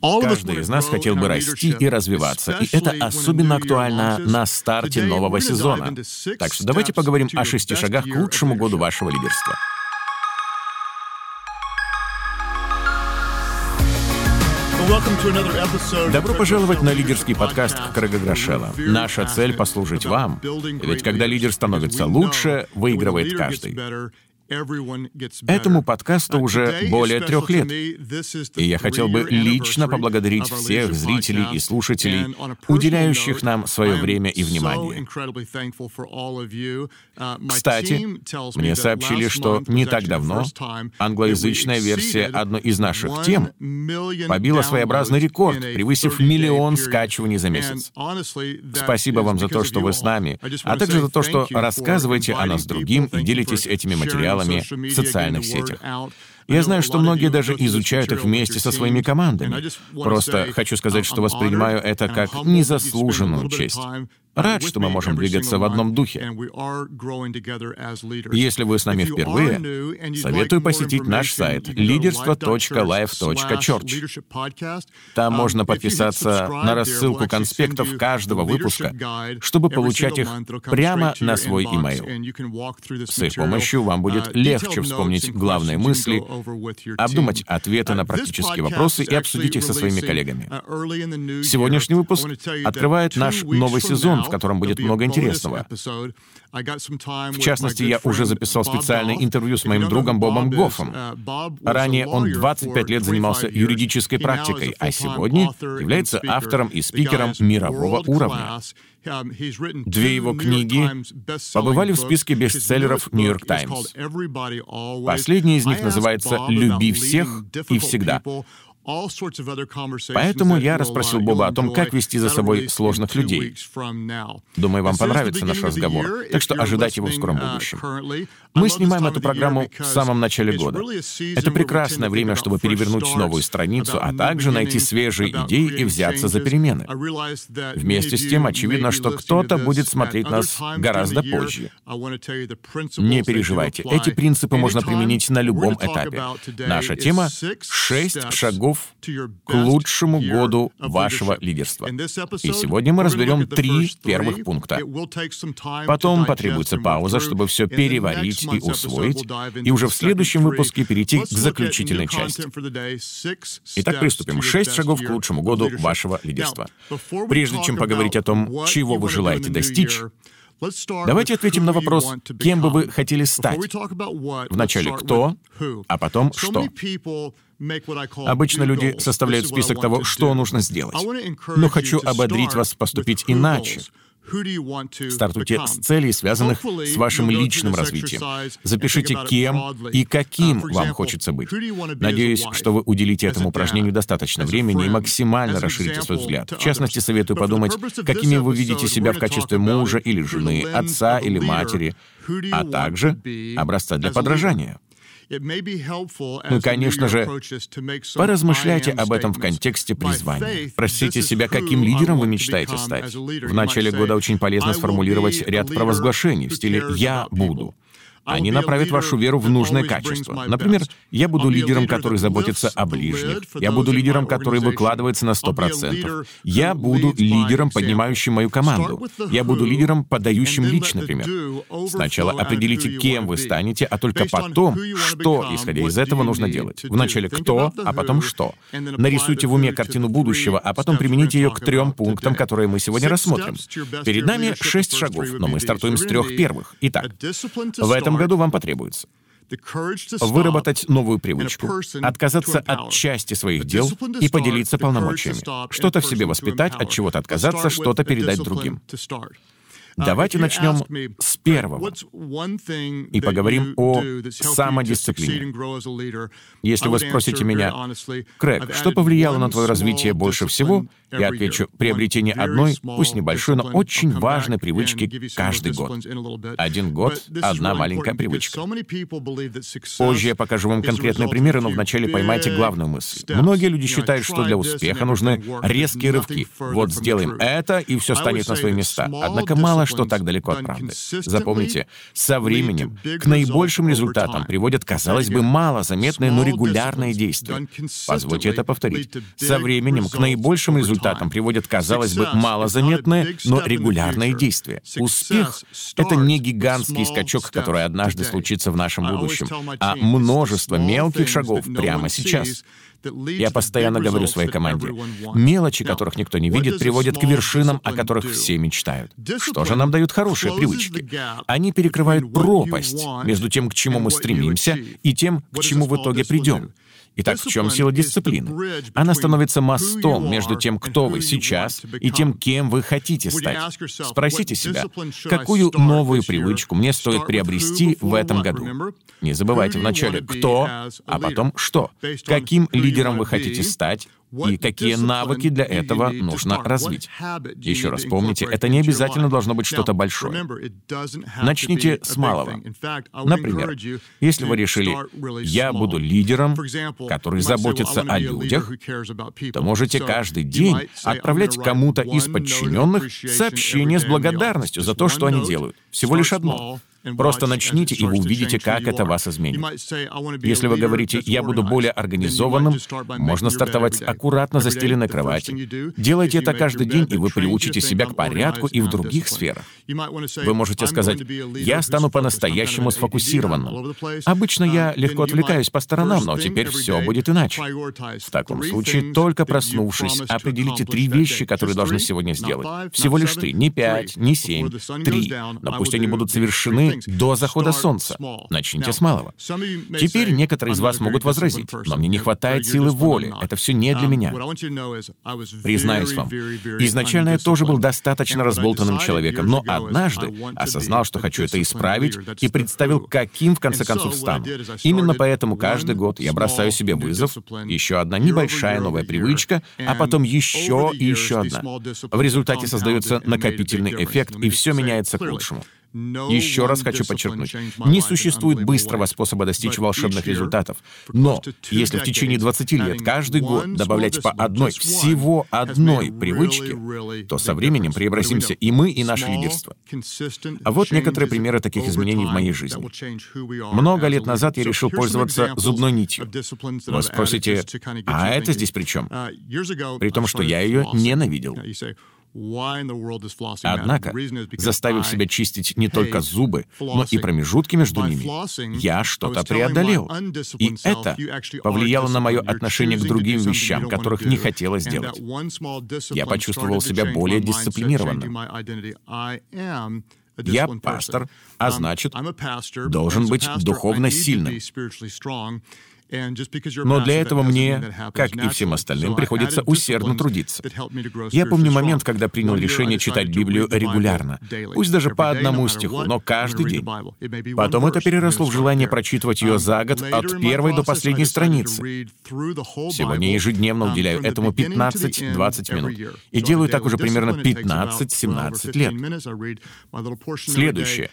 Каждый из нас хотел бы расти и развиваться, и это особенно актуально на старте нового сезона. Так что давайте поговорим о шести шагах к лучшему году вашего лидерства. Добро пожаловать на лидерский подкаст Крэга Грошела. Наша цель — послужить вам. Ведь когда лидер становится лучше, выигрывает каждый. Этому подкасту уже более трех лет. И я хотел бы лично поблагодарить всех зрителей и слушателей, уделяющих нам свое время и внимание. Uh, Кстати, мне сообщили, что не так давно англоязычная версия одной из наших тем побила своеобразный рекорд, превысив миллион скачиваний за месяц. Спасибо вам за то, что вы с нами, а также за то, что рассказываете о нас другим и делитесь этими материалами материалами в социальных сетях. Я знаю, что многие даже изучают их вместе со своими командами. Просто хочу сказать, что воспринимаю это как незаслуженную честь. Рад, что мы можем двигаться в одном духе. Если вы с нами впервые, советую посетить наш сайт leaderство.life.church. Там можно подписаться на рассылку конспектов каждого выпуска, чтобы получать их прямо на свой имейл. С их помощью вам будет легче вспомнить главные мысли, обдумать ответы на практические вопросы и обсудить их со своими коллегами. Сегодняшний выпуск открывает наш новый сезон, в котором будет много интересного. В частности, я уже записал специальное интервью с моим другом Бобом Гоффом. Ранее он 25 лет занимался юридической практикой, а сегодня является автором и спикером мирового уровня. Две его книги побывали в списке бестселлеров «Нью-Йорк Таймс». Последняя из них называется «Люби всех и всегда». Поэтому я расспросил Боба о том, как вести за собой сложных людей. Думаю, вам понравится наш разговор, так что ожидайте его в скором uh, будущем. Мы снимаем эту программу в самом начале года. Это прекрасное время, чтобы перевернуть новую страницу, а также найти свежие идеи и взяться за перемены. Вместе с тем, очевидно, что кто-то будет смотреть нас гораздо позже. Не переживайте, эти принципы можно применить на любом этапе. Наша тема — шесть шагов к лучшему году вашего лидерства. И сегодня мы разберем три первых пункта. Потом потребуется пауза, чтобы все переварить и усвоить, и уже в следующем выпуске перейти к заключительной части. Итак, приступим. Шесть шагов к лучшему году вашего лидерства. Прежде чем поговорить о том, чего вы желаете достичь, Давайте ответим на вопрос, кем бы вы хотели стать. Вначале кто, а потом что. Обычно люди составляют список того, что нужно сделать. Но хочу ободрить вас поступить иначе. Стартуйте с целей, связанных с вашим личным развитием. Запишите, кем и каким uh, вам хочется быть. Надеюсь, что вы уделите этому упражнению достаточно времени и максимально расширите свой взгляд. В частности, советую подумать, какими вы видите себя в качестве мужа или жены, отца или матери, а также образца для подражания. Ну, конечно же, поразмышляйте об этом в контексте призвания. Спросите себя, каким лидером вы мечтаете стать. В начале года очень полезно сформулировать ряд провозглашений в стиле «я буду». Они направят вашу веру в нужное качество. Например, я буду лидером, который заботится о ближних. Я буду лидером, который выкладывается на 100%. Я буду лидером, поднимающим мою команду. Я буду лидером, подающим лично пример. Сначала определите, кем вы станете, а только потом, что, исходя из этого, нужно делать. Вначале кто, а потом что. Нарисуйте в уме картину будущего, а потом примените ее к трем пунктам, которые мы сегодня рассмотрим. Перед нами шесть шагов, но мы стартуем с трех первых. Итак, в этом году вам потребуется выработать новую привычку, отказаться от части своих дел и поделиться полномочиями, что-то в себе воспитать, от чего-то отказаться, что-то передать другим. Давайте начнем с первого и поговорим о самодисциплине. Если вы спросите меня, Крэг, что повлияло на твое развитие больше всего, я отвечу, приобретение одной, пусть небольшой, но очень важной привычки каждый год. Один год — одна маленькая привычка. Позже я покажу вам конкретные примеры, но вначале поймайте главную мысль. Многие люди считают, что для успеха нужны резкие рывки. Вот сделаем это, и все станет на свои места. Однако мало что так далеко от правды. Запомните, со временем к наибольшим результатам приводят, казалось бы, малозаметные, но регулярные действия. Позвольте это повторить. Со временем к наибольшим результатам приводят, казалось бы, малозаметные, но регулярные действия. Успех — это не гигантский скачок, который однажды случится в нашем будущем, а множество мелких шагов прямо сейчас. Я постоянно говорю своей команде, мелочи, которых никто не видит, приводят к вершинам, о которых все мечтают. Что же нам дают хорошие привычки? Они перекрывают пропасть между тем, к чему мы стремимся, и тем, к чему в итоге придем. Итак, в чем сила дисциплины? Она становится мостом между тем, кто вы сейчас, и тем, кем вы хотите стать. Спросите себя, какую новую привычку мне стоит приобрести в этом году? Не забывайте вначале кто, а потом что. Каким лидером вы хотите стать, и какие навыки для этого нужно развить. Еще раз помните, это не обязательно должно быть что-то большое. Начните с малого. Например, если вы решили, я буду лидером, который заботится о людях, то можете каждый день отправлять кому-то из подчиненных сообщение с благодарностью за то, что они делают. Всего лишь одно. Просто начните, и вы увидите, как это вас изменит. Если вы говорите, я буду более организованным, можно стартовать с аккуратно застеленной кровати. Делайте это каждый день, и вы приучите себя к порядку и в других сферах. Вы можете сказать, я стану по-настоящему сфокусированным. Обычно я легко отвлекаюсь по сторонам, но теперь все будет иначе. В таком случае, только проснувшись, определите три вещи, которые должны сегодня сделать. Всего лишь три, не пять, не семь, три. Но пусть они будут совершены до захода солнца. Начните с малого. Теперь некоторые из вас могут возразить, но мне не хватает силы воли, это все не для меня. Признаюсь вам, изначально я тоже был достаточно разболтанным человеком, но однажды осознал, что хочу это исправить, и представил, каким в конце концов стану. Именно поэтому каждый год я бросаю себе вызов, еще одна небольшая новая привычка, а потом еще и еще одна. В результате создается накопительный эффект, и все меняется к лучшему. Еще раз хочу подчеркнуть, не существует быстрого способа достичь волшебных результатов. Но если в течение 20 лет каждый год добавлять по одной, всего одной привычке, то со временем преобразимся и мы, и наше лидерство. А вот некоторые примеры таких изменений в моей жизни. Много лет назад я решил пользоваться зубной нитью. Вы спросите, а это здесь при чем? При том, что я ее ненавидел. Однако, заставив себя чистить не только зубы, но и промежутки между ними, я что-то преодолел. И это повлияло на мое отношение к другим вещам, которых не хотелось делать. Я почувствовал себя более дисциплинированным. Я пастор, а значит, должен быть духовно сильным. Но для этого мне, как и всем остальным, приходится усердно трудиться. Я помню момент, когда принял решение читать Библию регулярно, пусть даже по одному стиху, но каждый день. Потом это переросло в желание прочитывать ее за год от первой до последней страницы. Сегодня ежедневно um, уделяю этому 15-20 минут. И делаю так уже примерно 15-17 лет. Следующее.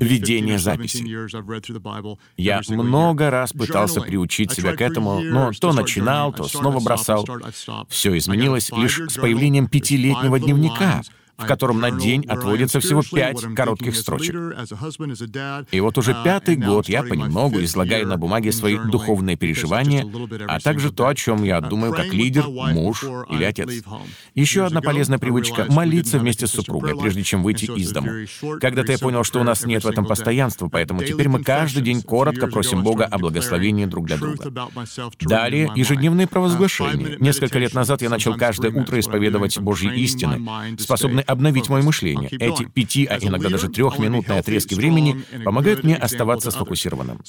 Ведение записи. Я много раз пытался приучить себя к этому, но то начинал, то снова бросал. Все изменилось лишь с появлением пятилетнего дневника — в котором на день отводится всего пять коротких строчек. И вот уже пятый год я понемногу излагаю на бумаге свои духовные переживания, а также то, о чем я думаю как лидер, муж или отец. Еще одна полезная привычка — молиться вместе с супругой, прежде чем выйти из дому. Когда-то я понял, что у нас нет в этом постоянства, поэтому теперь мы каждый день коротко просим Бога о благословении друг для друга. Далее — ежедневные провозглашения. Несколько лет назад я начал каждое утро исповедовать Божьи истины, способные обновить мое мышление. Эти пяти, а иногда даже трехминутные отрезки времени помогают мне оставаться сфокусированным.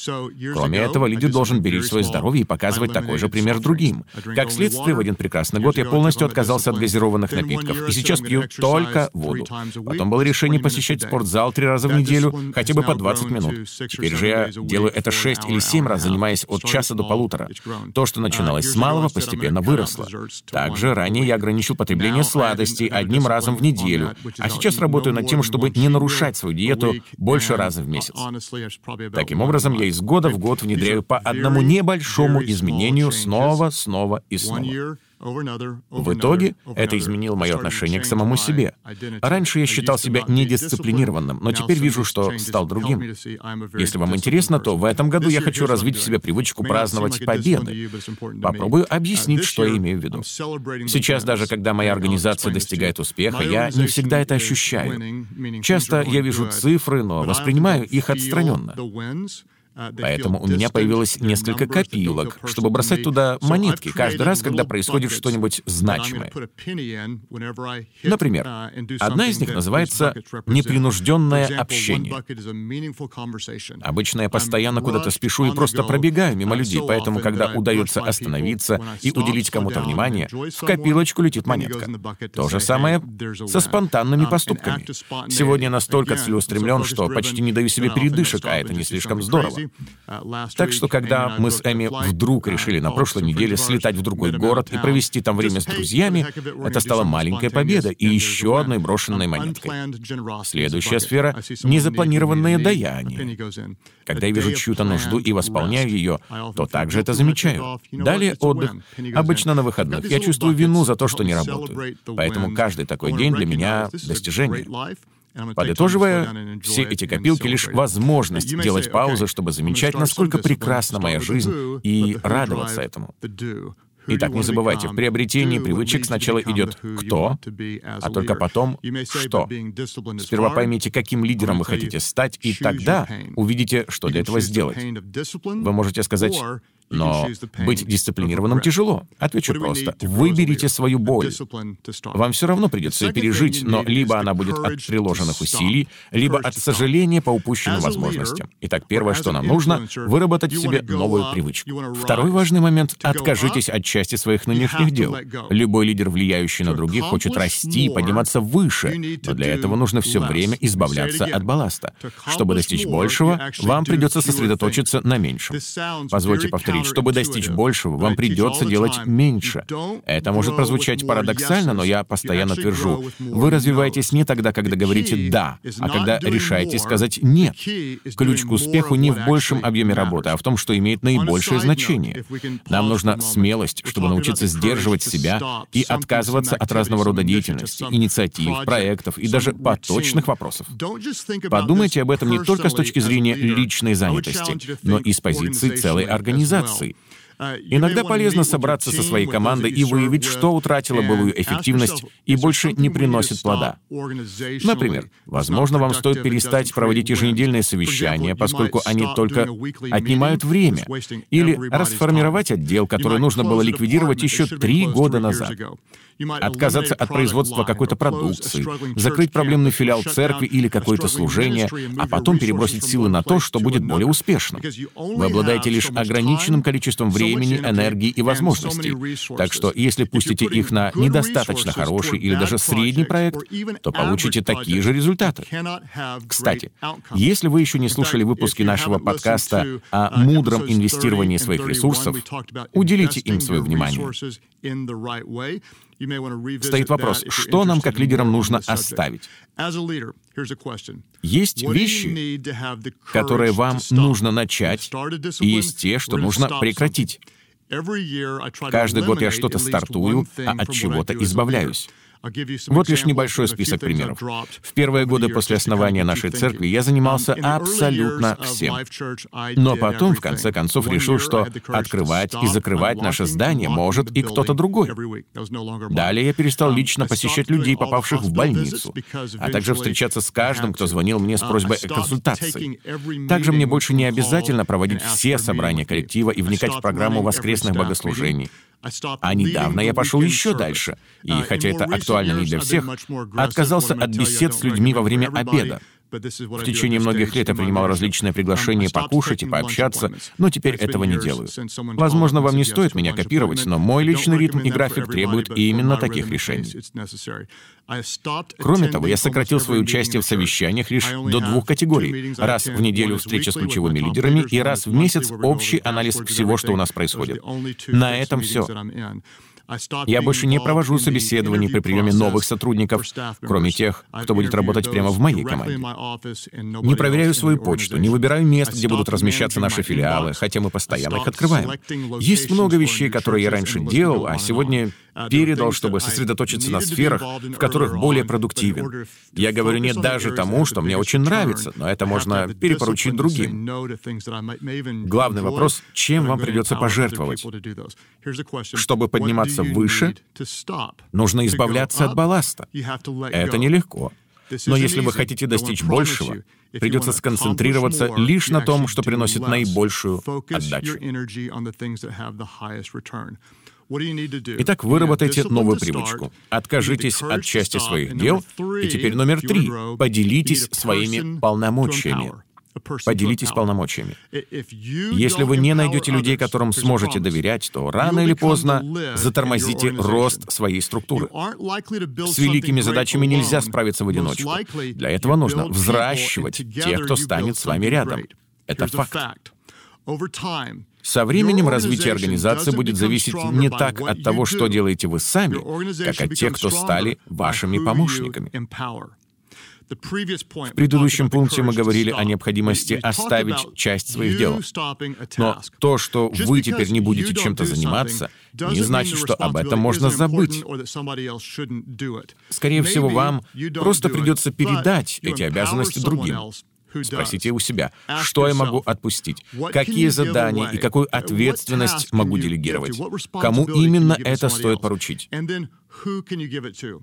Кроме этого, лидер должен беречь свое здоровье и показывать такой же пример другим. Как следствие, в один прекрасный год я полностью отказался от газированных напитков и сейчас пью только воду. Потом было решение посещать спортзал три раза в неделю, хотя бы по 20 минут. Теперь же я делаю это 6 или 7 раз, занимаясь от часа до полутора. То, что начиналось с малого, постепенно выросло. Также ранее я ограничил потребление сладостей одним разом в неделю, неделю, а сейчас работаю над тем, чтобы не нарушать свою диету больше раза в месяц. Таким образом, я из года в год внедряю по одному небольшому изменению снова, снова и снова. В итоге это изменило мое отношение к самому себе. Раньше я считал себя недисциплинированным, но теперь вижу, что стал другим. Если вам интересно, то в этом году я хочу развить в себе привычку праздновать победы. Попробую объяснить, что я имею в виду. Сейчас даже когда моя организация достигает успеха, я не всегда это ощущаю. Часто я вижу цифры, но воспринимаю их отстраненно. А, Поэтому у меня появилось несколько копилок, чтобы бросать туда монетки каждый раз, когда происходит что-нибудь значимое. Например, uh, одна из них называется «непринужденное общение». Обычно я постоянно куда-то спешу и просто пробегаю мимо людей, поэтому, когда удается остановиться и уделить кому-то внимание, в копилочку летит монетка. То же самое со спонтанными um, поступками. Сегодня я настолько целеустремлен, что почти не даю себе передышек, а это не слишком здорово. Так что, когда мы с Эми вдруг решили на прошлой неделе слетать в другой город и провести там время с друзьями, это стала маленькая победа и еще одной брошенной монеткой. Следующая сфера — незапланированное даяние. Когда я вижу чью-то нужду и восполняю ее, то также это замечаю. Далее отдых. Обычно на выходных. Я чувствую вину за то, что не работаю. Поэтому каждый такой день для меня — достижение. Подытоживая, все эти копилки — лишь возможность делать паузы, чтобы замечать, насколько прекрасна моя жизнь, и радоваться этому. Итак, не забывайте, в приобретении привычек сначала идет «кто», а только потом «что». Сперва поймите, каким лидером вы хотите стать, и тогда увидите, что для этого сделать. Вы можете сказать но быть дисциплинированным тяжело. Отвечу просто. Выберите свою боль. Вам все равно придется ее пережить, но либо она будет от приложенных усилий, либо от сожаления по упущенным возможностям. Итак, первое, что нам нужно, выработать в себе новую привычку. Второй важный момент — откажитесь от части своих нынешних дел. Любой лидер, влияющий на других, хочет расти и подниматься выше, но для этого нужно все время избавляться от балласта. Чтобы достичь большего, вам придется сосредоточиться на меньшем. Позвольте повторить говорит, чтобы достичь большего, вам придется делать меньше. Это может прозвучать парадоксально, но я постоянно твержу, вы развиваетесь не тогда, когда говорите «да», а когда решаете сказать «нет». Ключ к успеху не в большем объеме работы, а в том, что имеет наибольшее значение. Нам нужна смелость, чтобы научиться сдерживать себя и отказываться от разного рода деятельности, инициатив, проектов и даже поточных вопросов. Подумайте об этом не только с точки зрения личной занятости, но и с позиции целой организации Let's see. Иногда полезно собраться со своей командой и выявить, что утратило былую эффективность и больше не приносит плода. Например, возможно, вам стоит перестать проводить еженедельные совещания, поскольку они только отнимают время, или расформировать отдел, который нужно было ликвидировать еще три года назад. отказаться от производства какой-то продукции, закрыть проблемный филиал церкви или какое-то служение, а потом перебросить силы на то, что будет более успешным. Вы обладаете лишь ограниченным количеством времени, энергии и возможностей. Так что если пустите их на недостаточно хороший или даже средний проект, то получите такие же результаты. Кстати, если вы еще не слушали выпуски нашего подкаста о мудром инвестировании своих ресурсов, уделите им свое внимание. Стоит вопрос, что нам как лидерам нужно оставить? Есть вещи, которые вам нужно начать, и есть те, что нужно прекратить. Каждый год я что-то стартую, а от чего-то избавляюсь. Вот лишь небольшой список примеров. В первые годы после основания нашей церкви я занимался абсолютно всем. Но потом, в конце концов, решил, что открывать и закрывать наше здание может и кто-то другой. Далее я перестал лично посещать людей, попавших в больницу, а также встречаться с каждым, кто звонил мне с просьбой о консультации. Также мне больше не обязательно проводить все собрания коллектива и вникать в программу воскресных богослужений. А недавно я пошел еще дальше, и хотя это актуально не для всех, отказался от бесед с людьми во время обеда. В течение многих лет я принимал различные приглашения покушать и пообщаться, но теперь этого не делаю. Возможно, вам не стоит меня копировать, но мой личный ритм и график требуют именно таких решений. Кроме того, я сократил свое участие в совещаниях лишь до двух категорий. Раз в неделю встреча с ключевыми лидерами и раз в месяц общий анализ всего, что у нас происходит. На этом все. Я больше не провожу собеседований при приеме новых сотрудников, кроме тех, кто будет работать прямо в моей команде. Не проверяю свою почту, не выбираю мест, где будут размещаться наши филиалы, хотя мы постоянно их открываем. Есть много вещей, которые я раньше делал, а сегодня передал, чтобы сосредоточиться на сферах, в которых более продуктивен. Я говорю не даже тому, что мне очень нравится, но это можно перепоручить другим. Главный вопрос — чем вам придется пожертвовать? Чтобы подниматься выше, нужно избавляться от балласта. Это нелегко. Но если вы хотите достичь большего, придется сконцентрироваться лишь на том, что приносит наибольшую отдачу. Итак, выработайте новую привычку. Откажитесь от части своих дел. И теперь номер три. Поделитесь своими полномочиями. Поделитесь полномочиями. Если вы не найдете людей, которым сможете доверять, то рано или поздно затормозите рост своей структуры. С великими задачами нельзя справиться в одиночку. Для этого нужно взращивать тех, кто станет с вами рядом. Это факт. Со временем развитие организации будет зависеть не так от того, что делаете вы сами, как от тех, кто стали вашими помощниками. В предыдущем пункте мы говорили о необходимости оставить часть своих дел. Но то, что вы теперь не будете чем-то заниматься, не значит, что об этом можно забыть. Скорее всего, вам просто придется передать эти обязанности другим. Спросите у себя, что я могу отпустить, какие задания и какую ответственность могу делегировать, кому именно это стоит поручить.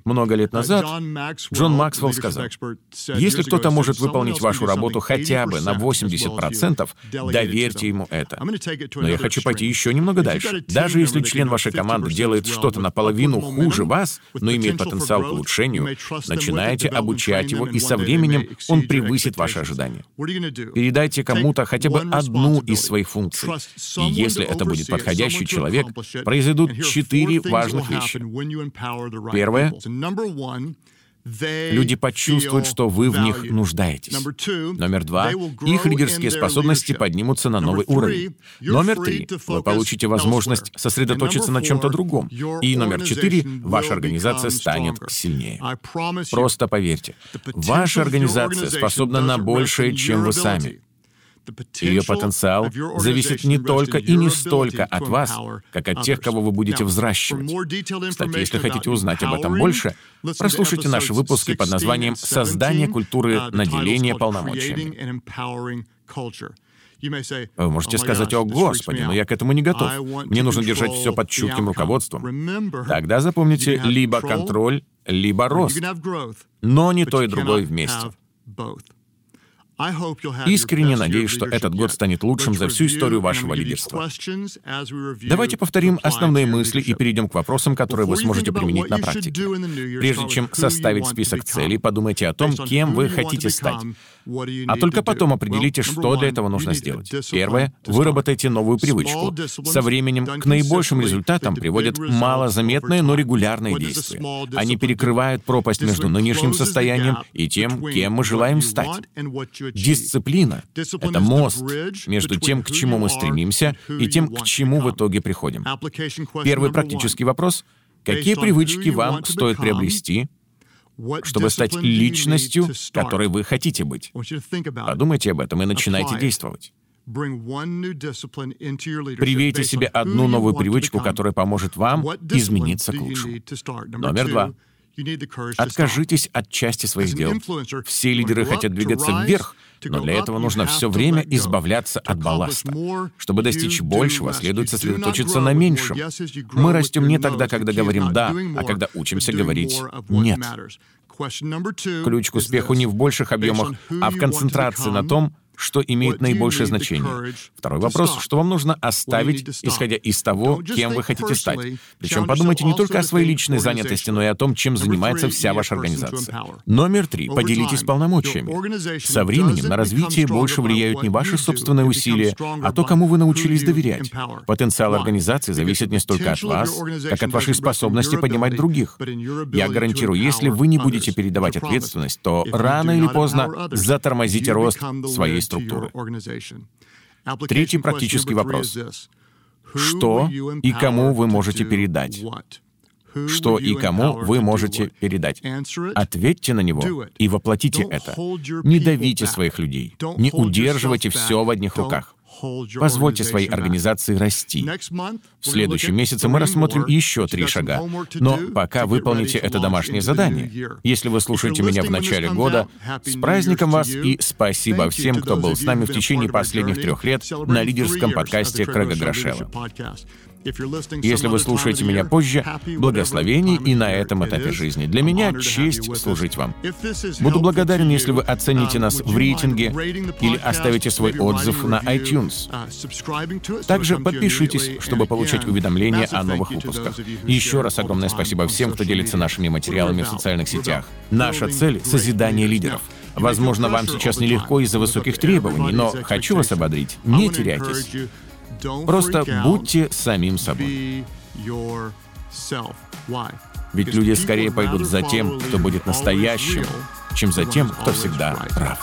Много лет назад Джон Максвелл сказал, если кто-то может выполнить вашу работу хотя бы на 80%, доверьте ему это. Но я хочу пойти еще немного дальше. Даже если член вашей команды делает что-то наполовину хуже вас, но имеет потенциал к улучшению, начинайте обучать его, и со временем он превысит ваши ожидания. Передайте кому-то хотя бы одну из своих функций. И если это будет подходящий человек, произойдут четыре важных вещи. Первое. Люди почувствуют, что вы в них нуждаетесь. Номер два. Их лидерские способности поднимутся на новый уровень. Номер три. Вы получите возможность сосредоточиться на чем-то другом. И номер четыре. Ваша организация станет сильнее. Просто поверьте, ваша организация способна на большее, чем вы сами. Ее потенциал зависит не только и не столько от вас, как от тех, кого вы будете взращивать. Кстати, если хотите узнать об этом больше, прослушайте наши выпуски под названием «Создание культуры наделения полномочиями». Вы можете oh сказать, «О, Господи, но я к этому не готов. Мне нужно держать все под чутким руководством». Тогда запомните либо контроль, либо рост. Но не то и другое вместе. Искренне надеюсь, что этот год станет лучшим за всю историю вашего лидерства. Давайте повторим основные мысли и перейдем к вопросам, которые вы сможете применить на практике. Прежде чем составить список целей, подумайте о том, кем вы хотите стать. А только потом определите, что для этого нужно сделать. Первое — выработайте новую привычку. Со временем к наибольшим результатам приводят малозаметные, но регулярные действия. Они перекрывают пропасть между нынешним состоянием и тем, кем мы желаем стать. Дисциплина — это мост между тем, к чему мы стремимся, и тем, к чему в итоге приходим. Первый практический вопрос — какие привычки вам стоит приобрести, чтобы стать личностью, которой вы хотите быть? Подумайте об этом и начинайте действовать. Привейте себе одну новую привычку, которая поможет вам измениться к лучшему. Номер два. Откажитесь от части своих дел. Все лидеры хотят двигаться вверх, но для этого нужно все время избавляться от балласта. Чтобы достичь большего, следует сосредоточиться на меньшем. Мы растем не тогда, когда говорим «да», а когда учимся говорить «нет». Ключ к успеху не в больших объемах, а в концентрации на том, что имеет наибольшее значение. Второй вопрос, что вам нужно оставить, исходя из того, кем вы хотите стать. Причем подумайте не только о своей личной занятости, но и о том, чем занимается вся ваша организация. Номер три. Поделитесь полномочиями. Со временем на развитие больше влияют не ваши собственные усилия, а то, кому вы научились доверять. Потенциал организации зависит не столько от вас, как от вашей способности поднимать других. Я гарантирую, если вы не будете передавать ответственность, то рано или поздно затормозите рост своей структуры. Третий практический вопрос. Что и кому вы можете передать? Что и кому вы можете передать? Ответьте на него и воплотите это. Не давите своих людей. Не удерживайте все в одних руках. Позвольте своей организации расти. В следующем месяце мы рассмотрим еще три шага. Но пока выполните это домашнее задание. Если вы слушаете меня в начале года, с праздником вас и спасибо всем, кто был с нами в течение последних трех лет на лидерском подкасте Крэга Грошева. Если вы слушаете меня позже, благословений и на этом этапе жизни. Для меня честь служить вам. Буду благодарен, если вы оцените нас в рейтинге или оставите свой отзыв на iTunes. Также подпишитесь, чтобы получать уведомления о новых выпусках. Еще раз огромное спасибо всем, кто делится нашими материалами в социальных сетях. Наша цель — созидание лидеров. Возможно, вам сейчас нелегко из-за высоких требований, но хочу вас ободрить. Не теряйтесь. Просто будьте самим собой. Ведь люди скорее пойдут за тем, кто будет настоящим, чем за тем, кто всегда прав.